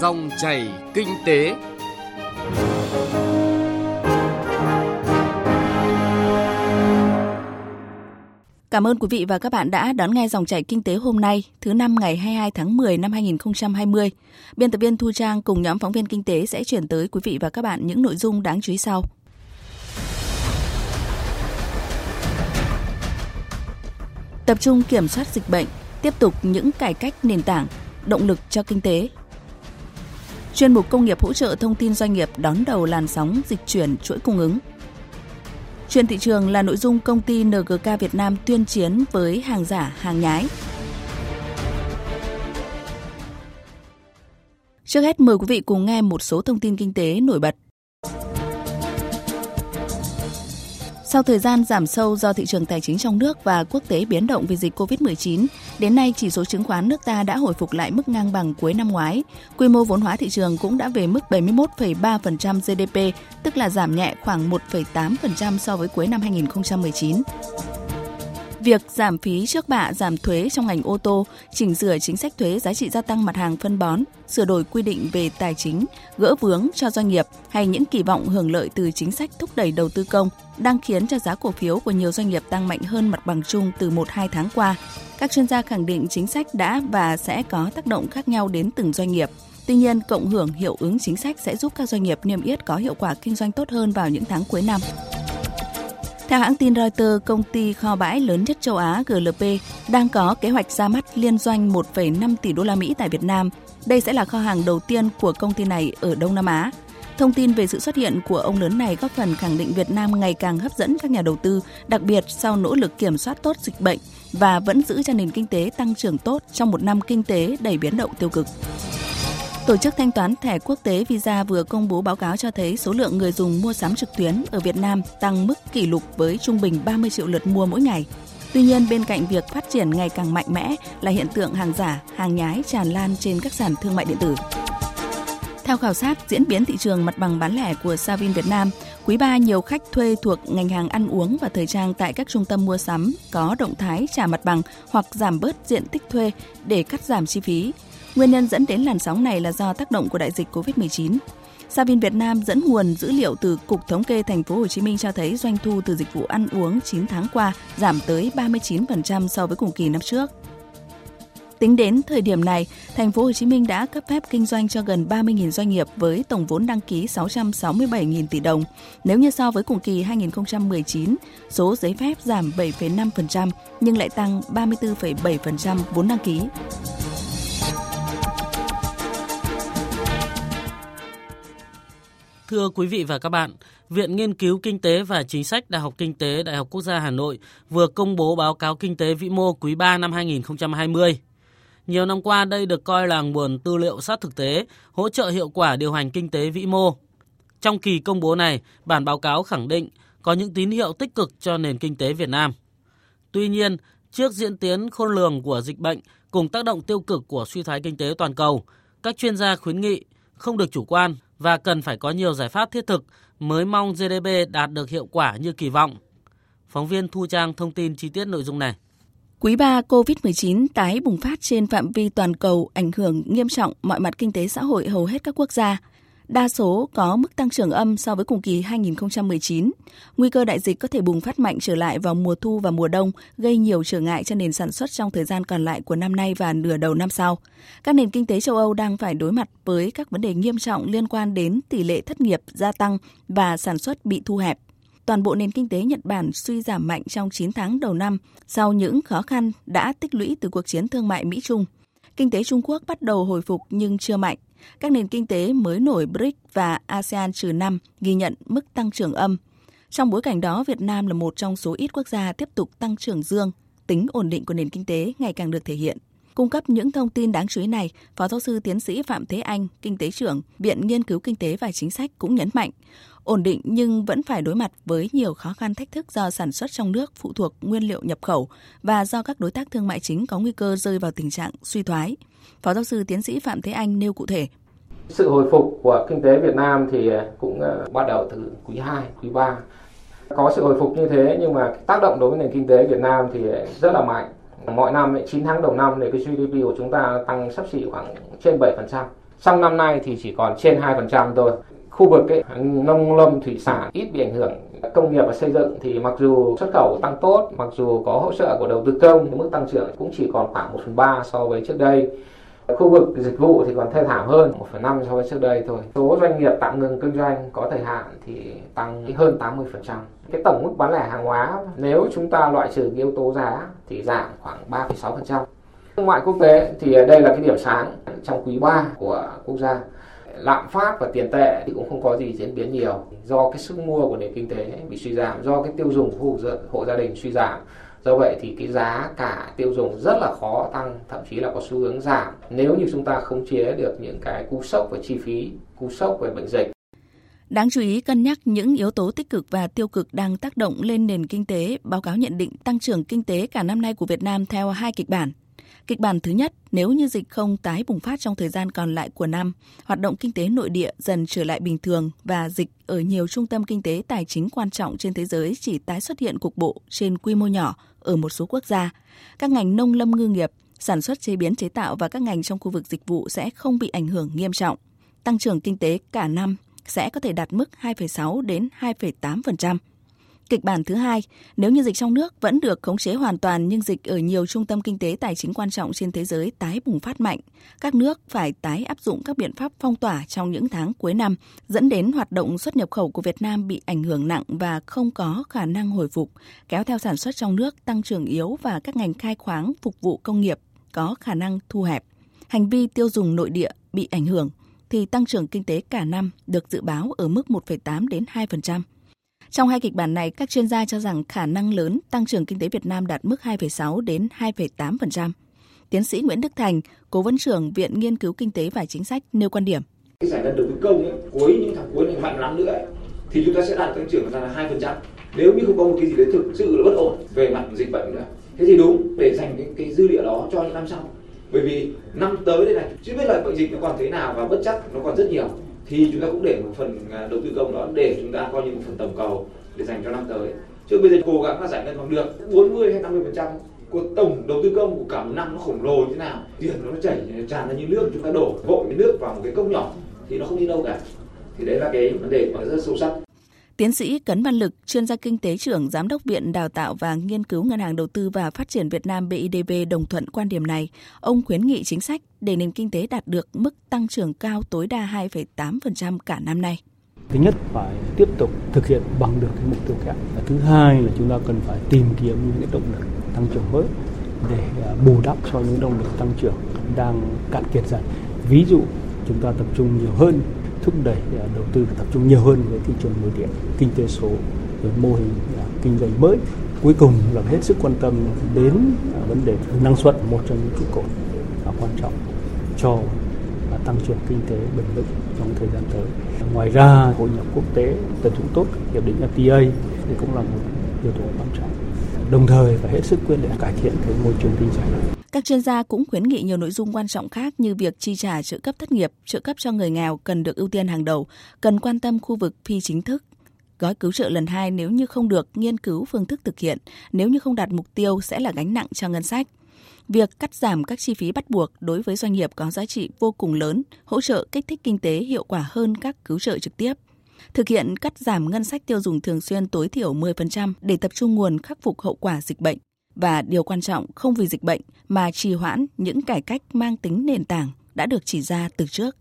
Dòng chảy kinh tế. Cảm ơn quý vị và các bạn đã đón nghe dòng chảy kinh tế hôm nay, thứ năm ngày 22 tháng 10 năm 2020. Biên tập viên Thu Trang cùng nhóm phóng viên kinh tế sẽ chuyển tới quý vị và các bạn những nội dung đáng chú ý sau. Tập trung kiểm soát dịch bệnh, tiếp tục những cải cách nền tảng, động lực cho kinh tế. Chuyên mục công nghiệp hỗ trợ thông tin doanh nghiệp đón đầu làn sóng dịch chuyển chuỗi cung ứng. Chuyên thị trường là nội dung công ty NGK Việt Nam tuyên chiến với hàng giả, hàng nhái. Trước hết mời quý vị cùng nghe một số thông tin kinh tế nổi bật. Sau thời gian giảm sâu do thị trường tài chính trong nước và quốc tế biến động vì dịch COVID-19, đến nay chỉ số chứng khoán nước ta đã hồi phục lại mức ngang bằng cuối năm ngoái. Quy mô vốn hóa thị trường cũng đã về mức 71,3% GDP, tức là giảm nhẹ khoảng 1,8% so với cuối năm 2019. Việc giảm phí trước bạ giảm thuế trong ngành ô tô, chỉnh sửa chính sách thuế giá trị gia tăng mặt hàng phân bón, sửa đổi quy định về tài chính, gỡ vướng cho doanh nghiệp hay những kỳ vọng hưởng lợi từ chính sách thúc đẩy đầu tư công đang khiến cho giá cổ phiếu của nhiều doanh nghiệp tăng mạnh hơn mặt bằng chung từ 1-2 tháng qua. Các chuyên gia khẳng định chính sách đã và sẽ có tác động khác nhau đến từng doanh nghiệp. Tuy nhiên, cộng hưởng hiệu ứng chính sách sẽ giúp các doanh nghiệp niêm yết có hiệu quả kinh doanh tốt hơn vào những tháng cuối năm. Theo hãng tin Reuters, công ty kho bãi lớn nhất châu Á GLP đang có kế hoạch ra mắt liên doanh 1,5 tỷ đô la Mỹ tại Việt Nam. Đây sẽ là kho hàng đầu tiên của công ty này ở Đông Nam Á. Thông tin về sự xuất hiện của ông lớn này góp phần khẳng định Việt Nam ngày càng hấp dẫn các nhà đầu tư, đặc biệt sau nỗ lực kiểm soát tốt dịch bệnh và vẫn giữ cho nền kinh tế tăng trưởng tốt trong một năm kinh tế đầy biến động tiêu cực. Tổ chức thanh toán thẻ quốc tế Visa vừa công bố báo cáo cho thấy số lượng người dùng mua sắm trực tuyến ở Việt Nam tăng mức kỷ lục với trung bình 30 triệu lượt mua mỗi ngày. Tuy nhiên, bên cạnh việc phát triển ngày càng mạnh mẽ là hiện tượng hàng giả, hàng nhái tràn lan trên các sàn thương mại điện tử. Theo khảo sát diễn biến thị trường mặt bằng bán lẻ của Savin Việt Nam, quý 3 nhiều khách thuê thuộc ngành hàng ăn uống và thời trang tại các trung tâm mua sắm có động thái trả mặt bằng hoặc giảm bớt diện tích thuê để cắt giảm chi phí. Nguyên nhân dẫn đến làn sóng này là do tác động của đại dịch COVID-19. Savin Việt Nam dẫn nguồn dữ liệu từ Cục Thống kê Thành phố Hồ Chí Minh cho thấy doanh thu từ dịch vụ ăn uống 9 tháng qua giảm tới 39% so với cùng kỳ năm trước. Tính đến thời điểm này, thành phố Hồ Chí Minh đã cấp phép kinh doanh cho gần 30.000 doanh nghiệp với tổng vốn đăng ký 667.000 tỷ đồng. Nếu như so với cùng kỳ 2019, số giấy phép giảm 7,5% nhưng lại tăng 34,7% vốn đăng ký. Thưa quý vị và các bạn, Viện Nghiên cứu Kinh tế và Chính sách Đại học Kinh tế Đại học Quốc gia Hà Nội vừa công bố báo cáo kinh tế vĩ mô quý 3 năm 2020. Nhiều năm qua đây được coi là nguồn tư liệu sát thực tế, hỗ trợ hiệu quả điều hành kinh tế vĩ mô. Trong kỳ công bố này, bản báo cáo khẳng định có những tín hiệu tích cực cho nền kinh tế Việt Nam. Tuy nhiên, trước diễn tiến khôn lường của dịch bệnh cùng tác động tiêu cực của suy thoái kinh tế toàn cầu, các chuyên gia khuyến nghị không được chủ quan và cần phải có nhiều giải pháp thiết thực mới mong GDP đạt được hiệu quả như kỳ vọng. Phóng viên Thu Trang thông tin chi tiết nội dung này. Quý 3 COVID-19 tái bùng phát trên phạm vi toàn cầu ảnh hưởng nghiêm trọng mọi mặt kinh tế xã hội hầu hết các quốc gia. Đa số có mức tăng trưởng âm so với cùng kỳ 2019. Nguy cơ đại dịch có thể bùng phát mạnh trở lại vào mùa thu và mùa đông, gây nhiều trở ngại cho nền sản xuất trong thời gian còn lại của năm nay và nửa đầu năm sau. Các nền kinh tế châu Âu đang phải đối mặt với các vấn đề nghiêm trọng liên quan đến tỷ lệ thất nghiệp gia tăng và sản xuất bị thu hẹp toàn bộ nền kinh tế Nhật Bản suy giảm mạnh trong 9 tháng đầu năm sau những khó khăn đã tích lũy từ cuộc chiến thương mại Mỹ-Trung. Kinh tế Trung Quốc bắt đầu hồi phục nhưng chưa mạnh. Các nền kinh tế mới nổi BRICS và ASEAN trừ 5 ghi nhận mức tăng trưởng âm. Trong bối cảnh đó, Việt Nam là một trong số ít quốc gia tiếp tục tăng trưởng dương, tính ổn định của nền kinh tế ngày càng được thể hiện. Cung cấp những thông tin đáng chú ý này, Phó giáo sư tiến sĩ Phạm Thế Anh, Kinh tế trưởng, Viện Nghiên cứu Kinh tế và Chính sách cũng nhấn mạnh, ổn định nhưng vẫn phải đối mặt với nhiều khó khăn thách thức do sản xuất trong nước phụ thuộc nguyên liệu nhập khẩu và do các đối tác thương mại chính có nguy cơ rơi vào tình trạng suy thoái. Phó giáo sư tiến sĩ Phạm Thế Anh nêu cụ thể. Sự hồi phục của kinh tế Việt Nam thì à, cũng à, bắt đầu từ quý 2, quý 3. Có sự hồi phục như thế nhưng mà tác động đối với nền kinh tế Việt Nam thì à, rất là mạnh Mọi năm 9 tháng đầu năm thì cái GDP của chúng ta tăng sắp xỉ khoảng trên 7%. Trong năm nay thì chỉ còn trên 2% thôi. Khu vực ấy, nông lâm thủy sản ít bị ảnh hưởng. Công nghiệp và xây dựng thì mặc dù xuất khẩu tăng tốt, mặc dù có hỗ trợ của đầu tư công, mức tăng trưởng cũng chỉ còn khoảng 1 phần 3 so với trước đây. Khu vực dịch vụ thì còn thê thảm hơn 1 phần 5 so với trước đây thôi. Số doanh nghiệp tạm ngừng kinh doanh có thời hạn thì tăng hơn 80%. Cái tổng mức bán lẻ hàng hóa nếu chúng ta loại trừ yếu tố giá thì giảm khoảng 3,6%. Thương mại quốc tế thì đây là cái điểm sáng trong quý 3 của quốc gia lạm phát và tiền tệ thì cũng không có gì diễn biến nhiều do cái sức mua của nền kinh tế bị suy giảm do cái tiêu dùng của hộ gia đình suy giảm do vậy thì cái giá cả tiêu dùng rất là khó tăng thậm chí là có xu hướng giảm nếu như chúng ta không chế được những cái cú sốc về chi phí cú sốc về bệnh dịch Đáng chú ý cân nhắc những yếu tố tích cực và tiêu cực đang tác động lên nền kinh tế, báo cáo nhận định tăng trưởng kinh tế cả năm nay của Việt Nam theo hai kịch bản. Kịch bản thứ nhất, nếu như dịch không tái bùng phát trong thời gian còn lại của năm, hoạt động kinh tế nội địa dần trở lại bình thường và dịch ở nhiều trung tâm kinh tế tài chính quan trọng trên thế giới chỉ tái xuất hiện cục bộ trên quy mô nhỏ ở một số quốc gia. Các ngành nông lâm ngư nghiệp, sản xuất chế biến chế tạo và các ngành trong khu vực dịch vụ sẽ không bị ảnh hưởng nghiêm trọng. Tăng trưởng kinh tế cả năm sẽ có thể đạt mức 2,6 đến 2,8%. Kịch bản thứ hai, nếu như dịch trong nước vẫn được khống chế hoàn toàn nhưng dịch ở nhiều trung tâm kinh tế tài chính quan trọng trên thế giới tái bùng phát mạnh, các nước phải tái áp dụng các biện pháp phong tỏa trong những tháng cuối năm, dẫn đến hoạt động xuất nhập khẩu của Việt Nam bị ảnh hưởng nặng và không có khả năng hồi phục, kéo theo sản xuất trong nước tăng trưởng yếu và các ngành khai khoáng phục vụ công nghiệp có khả năng thu hẹp. Hành vi tiêu dùng nội địa bị ảnh hưởng thì tăng trưởng kinh tế cả năm được dự báo ở mức 1,8 đến 2%. Trong hai kịch bản này, các chuyên gia cho rằng khả năng lớn tăng trưởng kinh tế Việt Nam đạt mức 2,6 đến 2,8%. Tiến sĩ Nguyễn Đức Thành, cố vấn trưởng Viện Nghiên cứu Kinh tế và Chính sách nêu quan điểm. Cái giải ngân đầu tư công ấy, cuối những tháng cuối này mạnh lắm nữa ấy, thì chúng ta sẽ đạt tăng trưởng là 2%. Nếu như không có một cái gì đấy thực sự là bất ổn về mặt dịch bệnh nữa. Thế thì đúng để dành cái, cái dư địa đó cho những năm sau. Bởi vì năm tới đây này, chưa biết là bệnh dịch nó còn thế nào và bất chắc nó còn rất nhiều thì chúng ta cũng để một phần à, đầu tư công đó để chúng ta coi như một phần tổng cầu để dành cho năm tới. Chứ bây giờ cố gắng là giải ngân bằng được 40 hay 50 phần trăm của tổng đầu tư công của cả một năm nó khổng lồ như thế nào, tiền nó chảy, tràn ra như nước, chúng ta đổ vội cái nước vào một cái cốc nhỏ thì nó không đi đâu cả. Thì đấy là cái vấn đề mà rất sâu sắc. Tiến sĩ Cấn Văn Lực, chuyên gia kinh tế trưởng, giám đốc Viện Đào tạo và Nghiên cứu Ngân hàng Đầu tư và Phát triển Việt Nam BIDV đồng thuận quan điểm này. Ông khuyến nghị chính sách để nền kinh tế đạt được mức tăng trưởng cao tối đa 2,8% cả năm nay. Thứ nhất phải tiếp tục thực hiện bằng được cái mục tiêu kép. Và thứ hai là chúng ta cần phải tìm kiếm những cái động lực tăng trưởng mới để à, bù đắp cho những động lực tăng trưởng đang cạn kiệt dần. Ví dụ chúng ta tập trung nhiều hơn thúc đẩy à, đầu tư tập trung nhiều hơn với thị trường nội địa, kinh tế số, rồi mô hình à, kinh doanh mới. Cuối cùng là hết sức quan tâm đến à, vấn đề năng suất, một trong những trụ cột quan trọng cho tăng trưởng kinh tế bền vững trong thời gian tới. Ngoài ra, hội nhập quốc tế tận dụng tốt hiệp định FTA thì cũng là một yếu tố quan trọng. Đồng thời phải hết sức quyết liệt cải thiện cái môi trường kinh doanh. Các chuyên gia cũng khuyến nghị nhiều nội dung quan trọng khác như việc chi trả trợ cấp thất nghiệp, trợ cấp cho người nghèo cần được ưu tiên hàng đầu, cần quan tâm khu vực phi chính thức. Gói cứu trợ lần hai nếu như không được nghiên cứu phương thức thực hiện, nếu như không đạt mục tiêu sẽ là gánh nặng cho ngân sách. Việc cắt giảm các chi phí bắt buộc đối với doanh nghiệp có giá trị vô cùng lớn, hỗ trợ kích thích kinh tế hiệu quả hơn các cứu trợ trực tiếp thực hiện cắt giảm ngân sách tiêu dùng thường xuyên tối thiểu 10% để tập trung nguồn khắc phục hậu quả dịch bệnh và điều quan trọng không vì dịch bệnh mà trì hoãn những cải cách mang tính nền tảng đã được chỉ ra từ trước.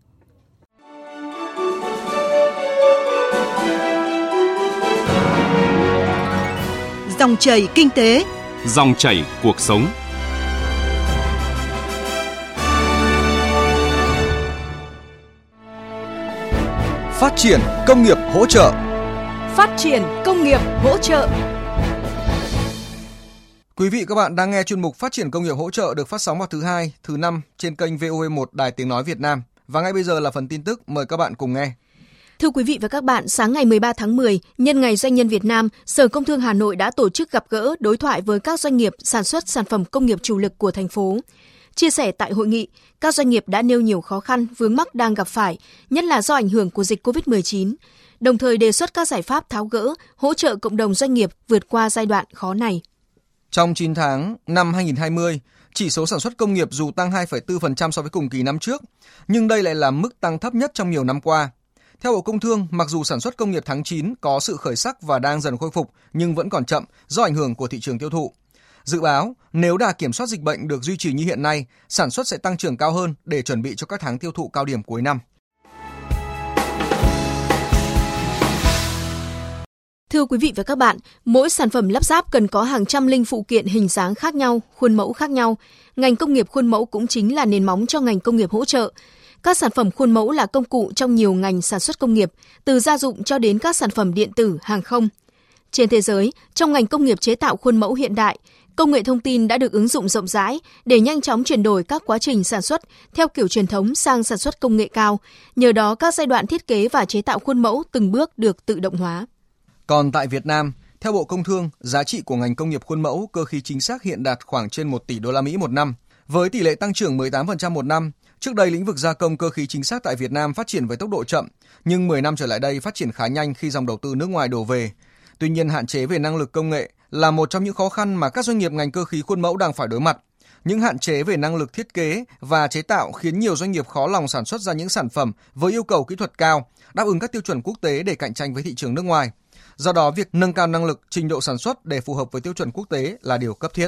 Dòng chảy kinh tế, dòng chảy cuộc sống. Phát triển công nghiệp hỗ trợ. Phát triển công nghiệp hỗ trợ. Quý vị các bạn đang nghe chuyên mục Phát triển công nghiệp hỗ trợ được phát sóng vào thứ hai, thứ năm trên kênh VOV1 Đài Tiếng nói Việt Nam. Và ngay bây giờ là phần tin tức, mời các bạn cùng nghe. Thưa quý vị và các bạn, sáng ngày 13 tháng 10, nhân ngày doanh nhân Việt Nam, Sở Công Thương Hà Nội đã tổ chức gặp gỡ đối thoại với các doanh nghiệp sản xuất sản phẩm công nghiệp chủ lực của thành phố. Chia sẻ tại hội nghị, các doanh nghiệp đã nêu nhiều khó khăn, vướng mắc đang gặp phải, nhất là do ảnh hưởng của dịch COVID-19, đồng thời đề xuất các giải pháp tháo gỡ, hỗ trợ cộng đồng doanh nghiệp vượt qua giai đoạn khó này. Trong 9 tháng năm 2020, chỉ số sản xuất công nghiệp dù tăng 2,4% so với cùng kỳ năm trước, nhưng đây lại là mức tăng thấp nhất trong nhiều năm qua. Theo Bộ Công Thương, mặc dù sản xuất công nghiệp tháng 9 có sự khởi sắc và đang dần khôi phục nhưng vẫn còn chậm do ảnh hưởng của thị trường tiêu thụ. Dự báo, nếu đà kiểm soát dịch bệnh được duy trì như hiện nay, sản xuất sẽ tăng trưởng cao hơn để chuẩn bị cho các tháng tiêu thụ cao điểm cuối năm. Thưa quý vị và các bạn, mỗi sản phẩm lắp ráp cần có hàng trăm linh phụ kiện hình dáng khác nhau, khuôn mẫu khác nhau. Ngành công nghiệp khuôn mẫu cũng chính là nền móng cho ngành công nghiệp hỗ trợ. Các sản phẩm khuôn mẫu là công cụ trong nhiều ngành sản xuất công nghiệp, từ gia dụng cho đến các sản phẩm điện tử, hàng không. Trên thế giới, trong ngành công nghiệp chế tạo khuôn mẫu hiện đại, công nghệ thông tin đã được ứng dụng rộng rãi để nhanh chóng chuyển đổi các quá trình sản xuất theo kiểu truyền thống sang sản xuất công nghệ cao. Nhờ đó, các giai đoạn thiết kế và chế tạo khuôn mẫu từng bước được tự động hóa. Còn tại Việt Nam, theo Bộ Công Thương, giá trị của ngành công nghiệp khuôn mẫu cơ khí chính xác hiện đạt khoảng trên 1 tỷ đô la Mỹ một năm. Với tỷ lệ tăng trưởng 18% một năm, trước đây lĩnh vực gia công cơ khí chính xác tại Việt Nam phát triển với tốc độ chậm, nhưng 10 năm trở lại đây phát triển khá nhanh khi dòng đầu tư nước ngoài đổ về. Tuy nhiên hạn chế về năng lực công nghệ là một trong những khó khăn mà các doanh nghiệp ngành cơ khí khuôn mẫu đang phải đối mặt. Những hạn chế về năng lực thiết kế và chế tạo khiến nhiều doanh nghiệp khó lòng sản xuất ra những sản phẩm với yêu cầu kỹ thuật cao, đáp ứng các tiêu chuẩn quốc tế để cạnh tranh với thị trường nước ngoài. Do đó, việc nâng cao năng lực, trình độ sản xuất để phù hợp với tiêu chuẩn quốc tế là điều cấp thiết.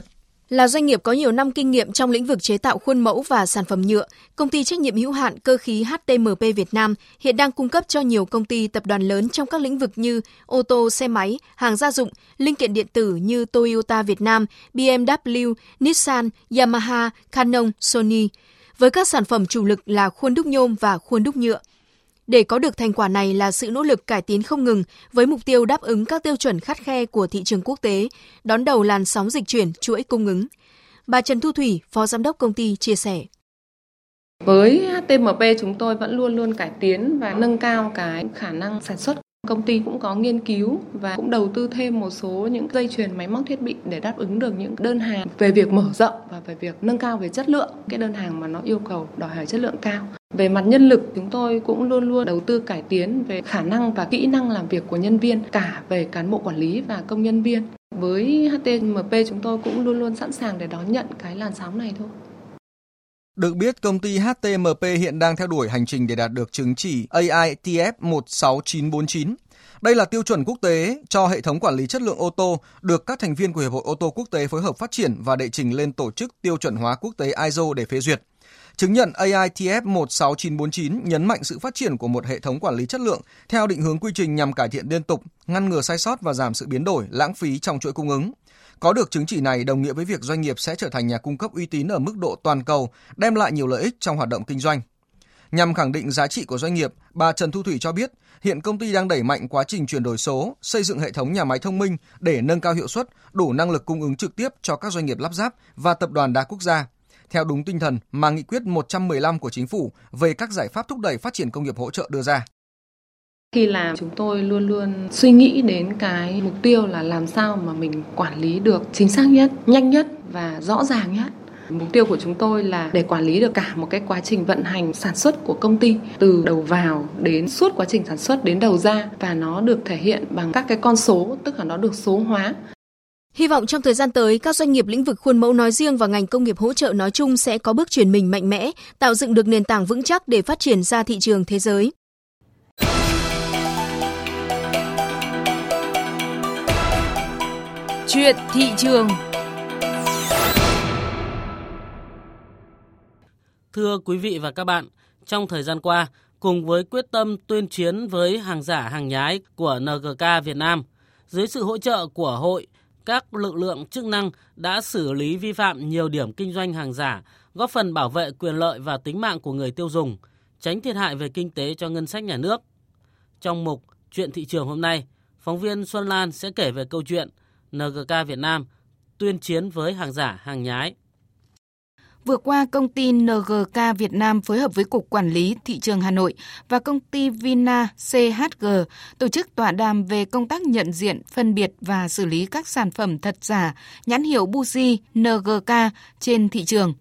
Là doanh nghiệp có nhiều năm kinh nghiệm trong lĩnh vực chế tạo khuôn mẫu và sản phẩm nhựa, công ty trách nhiệm hữu hạn cơ khí HTMP Việt Nam hiện đang cung cấp cho nhiều công ty tập đoàn lớn trong các lĩnh vực như ô tô, xe máy, hàng gia dụng, linh kiện điện tử như Toyota Việt Nam, BMW, Nissan, Yamaha, Canon, Sony, với các sản phẩm chủ lực là khuôn đúc nhôm và khuôn đúc nhựa. Để có được thành quả này là sự nỗ lực cải tiến không ngừng với mục tiêu đáp ứng các tiêu chuẩn khắt khe của thị trường quốc tế, đón đầu làn sóng dịch chuyển chuỗi cung ứng. Bà Trần Thu Thủy, Phó Giám đốc công ty chia sẻ. Với HTMP chúng tôi vẫn luôn luôn cải tiến và nâng cao cái khả năng sản xuất Công ty cũng có nghiên cứu và cũng đầu tư thêm một số những dây chuyền máy móc thiết bị để đáp ứng được những đơn hàng về việc mở rộng và về việc nâng cao về chất lượng cái đơn hàng mà nó yêu cầu đòi hỏi chất lượng cao. Về mặt nhân lực, chúng tôi cũng luôn luôn đầu tư cải tiến về khả năng và kỹ năng làm việc của nhân viên, cả về cán bộ quản lý và công nhân viên. Với HTMP chúng tôi cũng luôn luôn sẵn sàng để đón nhận cái làn sóng này thôi. Được biết, công ty HTMP hiện đang theo đuổi hành trình để đạt được chứng chỉ AITF 16949. Đây là tiêu chuẩn quốc tế cho hệ thống quản lý chất lượng ô tô được các thành viên của Hiệp hội ô tô quốc tế phối hợp phát triển và đệ trình lên tổ chức tiêu chuẩn hóa quốc tế ISO để phê duyệt. Chứng nhận AITF 16949 nhấn mạnh sự phát triển của một hệ thống quản lý chất lượng theo định hướng quy trình nhằm cải thiện liên tục, ngăn ngừa sai sót và giảm sự biến đổi, lãng phí trong chuỗi cung ứng. Có được chứng chỉ này đồng nghĩa với việc doanh nghiệp sẽ trở thành nhà cung cấp uy tín ở mức độ toàn cầu, đem lại nhiều lợi ích trong hoạt động kinh doanh. Nhằm khẳng định giá trị của doanh nghiệp, bà Trần Thu Thủy cho biết, hiện công ty đang đẩy mạnh quá trình chuyển đổi số, xây dựng hệ thống nhà máy thông minh để nâng cao hiệu suất, đủ năng lực cung ứng trực tiếp cho các doanh nghiệp lắp ráp và tập đoàn đa quốc gia, theo đúng tinh thần mà nghị quyết 115 của chính phủ về các giải pháp thúc đẩy phát triển công nghiệp hỗ trợ đưa ra. Khi làm chúng tôi luôn luôn suy nghĩ đến cái mục tiêu là làm sao mà mình quản lý được chính xác nhất, nhanh nhất và rõ ràng nhất. Mục tiêu của chúng tôi là để quản lý được cả một cái quá trình vận hành sản xuất của công ty từ đầu vào đến suốt quá trình sản xuất đến đầu ra và nó được thể hiện bằng các cái con số tức là nó được số hóa. Hy vọng trong thời gian tới, các doanh nghiệp lĩnh vực khuôn mẫu nói riêng và ngành công nghiệp hỗ trợ nói chung sẽ có bước chuyển mình mạnh mẽ, tạo dựng được nền tảng vững chắc để phát triển ra thị trường thế giới. Chuyện thị trường Thưa quý vị và các bạn, trong thời gian qua, cùng với quyết tâm tuyên chiến với hàng giả hàng nhái của NGK Việt Nam, dưới sự hỗ trợ của hội, các lực lượng chức năng đã xử lý vi phạm nhiều điểm kinh doanh hàng giả, góp phần bảo vệ quyền lợi và tính mạng của người tiêu dùng, tránh thiệt hại về kinh tế cho ngân sách nhà nước. Trong mục Chuyện thị trường hôm nay, phóng viên Xuân Lan sẽ kể về câu chuyện NGK Việt Nam tuyên chiến với hàng giả, hàng nhái. Vừa qua, công ty NGK Việt Nam phối hợp với Cục Quản lý Thị trường Hà Nội và công ty Vina CHG tổ chức tọa đàm về công tác nhận diện, phân biệt và xử lý các sản phẩm thật giả, nhãn hiệu Buzi NGK trên thị trường.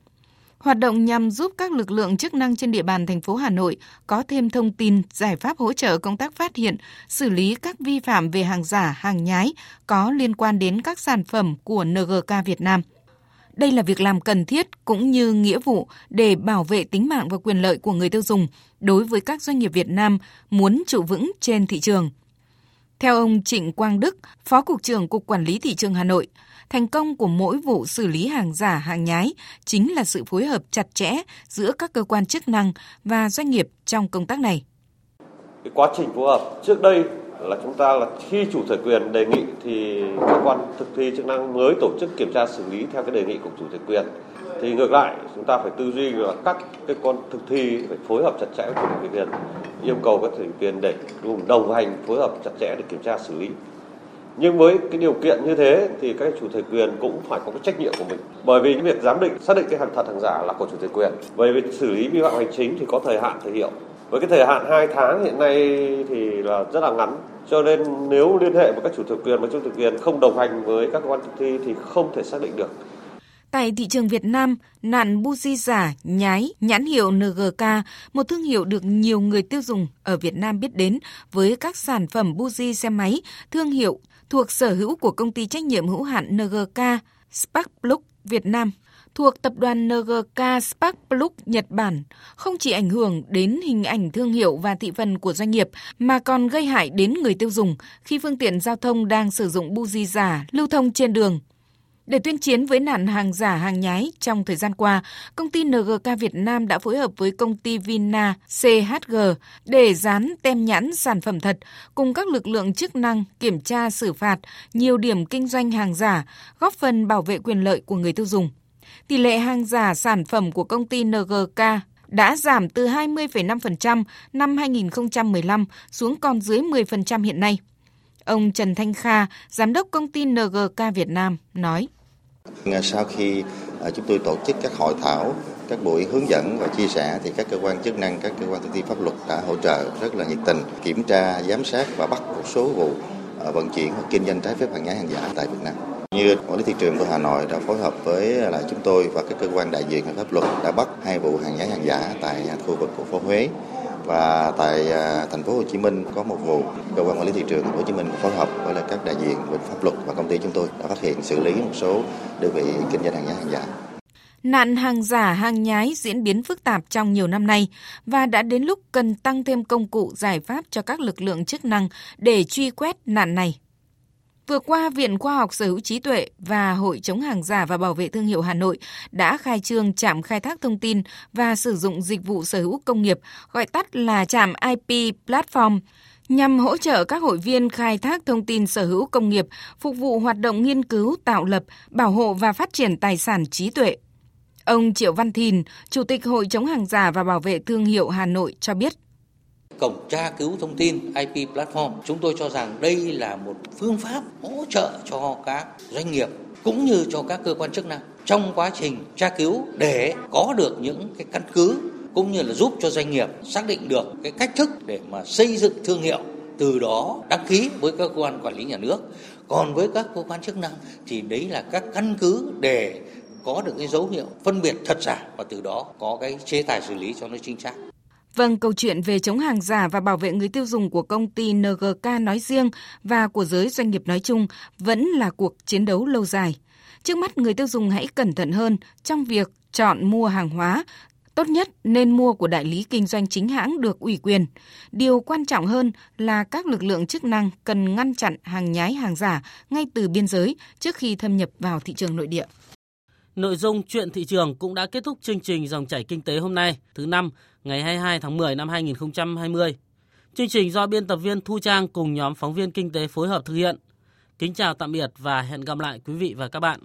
Hoạt động nhằm giúp các lực lượng chức năng trên địa bàn thành phố Hà Nội có thêm thông tin, giải pháp hỗ trợ công tác phát hiện, xử lý các vi phạm về hàng giả, hàng nhái có liên quan đến các sản phẩm của NGK Việt Nam. Đây là việc làm cần thiết cũng như nghĩa vụ để bảo vệ tính mạng và quyền lợi của người tiêu dùng đối với các doanh nghiệp Việt Nam muốn trụ vững trên thị trường. Theo ông Trịnh Quang Đức, Phó Cục trưởng Cục Quản lý Thị trường Hà Nội, thành công của mỗi vụ xử lý hàng giả, hàng nhái chính là sự phối hợp chặt chẽ giữa các cơ quan chức năng và doanh nghiệp trong công tác này. Cái quá trình phối hợp trước đây là chúng ta là khi chủ thể quyền đề nghị thì cơ quan thực thi chức năng mới tổ chức kiểm tra xử lý theo cái đề nghị của chủ thể quyền thì ngược lại chúng ta phải tư duy là các cái con thực thi phải phối hợp chặt chẽ với chủ thể quyền yêu cầu các chủ thể quyền để cùng đồng hành phối hợp chặt chẽ để kiểm tra xử lý nhưng với cái điều kiện như thế thì các chủ thể quyền cũng phải có cái trách nhiệm của mình. Bởi vì cái việc giám định xác định cái hàng thật hàng giả là của chủ thể quyền. Bởi vì xử lý vi phạm hành chính thì có thời hạn thời hiệu. Với cái thời hạn 2 tháng hiện nay thì là rất là ngắn. Cho nên nếu liên hệ với các chủ thể quyền mà chủ thể quyền không đồng hành với các cơ quan thực thi thì không thể xác định được. Tại thị trường Việt Nam, nạn buji giả, nhái, nhãn hiệu NGK, một thương hiệu được nhiều người tiêu dùng ở Việt Nam biết đến với các sản phẩm buji xe máy, thương hiệu thuộc sở hữu của công ty trách nhiệm hữu hạn NGK Sparkplug Việt Nam, thuộc tập đoàn NGK Sparkplug Nhật Bản, không chỉ ảnh hưởng đến hình ảnh thương hiệu và thị phần của doanh nghiệp, mà còn gây hại đến người tiêu dùng khi phương tiện giao thông đang sử dụng buji giả lưu thông trên đường để tuyên chiến với nạn hàng giả hàng nhái trong thời gian qua, công ty NGK Việt Nam đã phối hợp với công ty Vina CHG để dán tem nhãn sản phẩm thật cùng các lực lượng chức năng kiểm tra xử phạt nhiều điểm kinh doanh hàng giả, góp phần bảo vệ quyền lợi của người tiêu dùng. Tỷ lệ hàng giả sản phẩm của công ty NGK đã giảm từ 20,5% năm 2015 xuống còn dưới 10% hiện nay. Ông Trần Thanh Kha, giám đốc công ty NGK Việt Nam nói: sau khi à, chúng tôi tổ chức các hội thảo, các buổi hướng dẫn và chia sẻ thì các cơ quan chức năng, các cơ quan thực thi pháp luật đã hỗ trợ rất là nhiệt tình, kiểm tra, giám sát và bắt một số vụ à, vận chuyển hoặc kinh doanh trái phép hàng nhái hàng giả tại Việt Nam. Như quản lý thị trường của Hà Nội đã phối hợp với là chúng tôi và các cơ quan đại diện pháp luật đã bắt hai vụ hàng nhái hàng giả tại khu vực của phố Huế và tại à, thành phố Hồ Chí Minh có một vụ cơ quan quản lý thị trường thành phố Hồ Chí Minh phối hợp với là các đại diện về pháp luật và công ty chúng tôi đã phát hiện xử lý một số đơn vị kinh doanh hàng nhái hàng giả. Nạn hàng giả, hàng nhái diễn biến phức tạp trong nhiều năm nay và đã đến lúc cần tăng thêm công cụ giải pháp cho các lực lượng chức năng để truy quét nạn này. Vừa qua, Viện Khoa học Sở hữu trí tuệ và Hội chống hàng giả và bảo vệ thương hiệu Hà Nội đã khai trương trạm khai thác thông tin và sử dụng dịch vụ sở hữu công nghiệp, gọi tắt là trạm IP Platform nhằm hỗ trợ các hội viên khai thác thông tin sở hữu công nghiệp, phục vụ hoạt động nghiên cứu, tạo lập, bảo hộ và phát triển tài sản trí tuệ. Ông Triệu Văn Thìn, Chủ tịch Hội chống hàng giả và bảo vệ thương hiệu Hà Nội cho biết cổng tra cứu thông tin IP platform. Chúng tôi cho rằng đây là một phương pháp hỗ trợ cho các doanh nghiệp cũng như cho các cơ quan chức năng trong quá trình tra cứu để có được những cái căn cứ cũng như là giúp cho doanh nghiệp xác định được cái cách thức để mà xây dựng thương hiệu, từ đó đăng ký với các cơ quan quản lý nhà nước còn với các cơ quan chức năng thì đấy là các căn cứ để có được cái dấu hiệu phân biệt thật giả và từ đó có cái chế tài xử lý cho nó chính xác Vâng, câu chuyện về chống hàng giả và bảo vệ người tiêu dùng của công ty NGK nói riêng và của giới doanh nghiệp nói chung vẫn là cuộc chiến đấu lâu dài. Trước mắt người tiêu dùng hãy cẩn thận hơn trong việc chọn mua hàng hóa. Tốt nhất nên mua của đại lý kinh doanh chính hãng được ủy quyền. Điều quan trọng hơn là các lực lượng chức năng cần ngăn chặn hàng nhái hàng giả ngay từ biên giới trước khi thâm nhập vào thị trường nội địa. Nội dung chuyện thị trường cũng đã kết thúc chương trình dòng chảy kinh tế hôm nay, thứ năm, ngày 22 tháng 10 năm 2020. Chương trình do biên tập viên Thu Trang cùng nhóm phóng viên kinh tế phối hợp thực hiện. Kính chào tạm biệt và hẹn gặp lại quý vị và các bạn.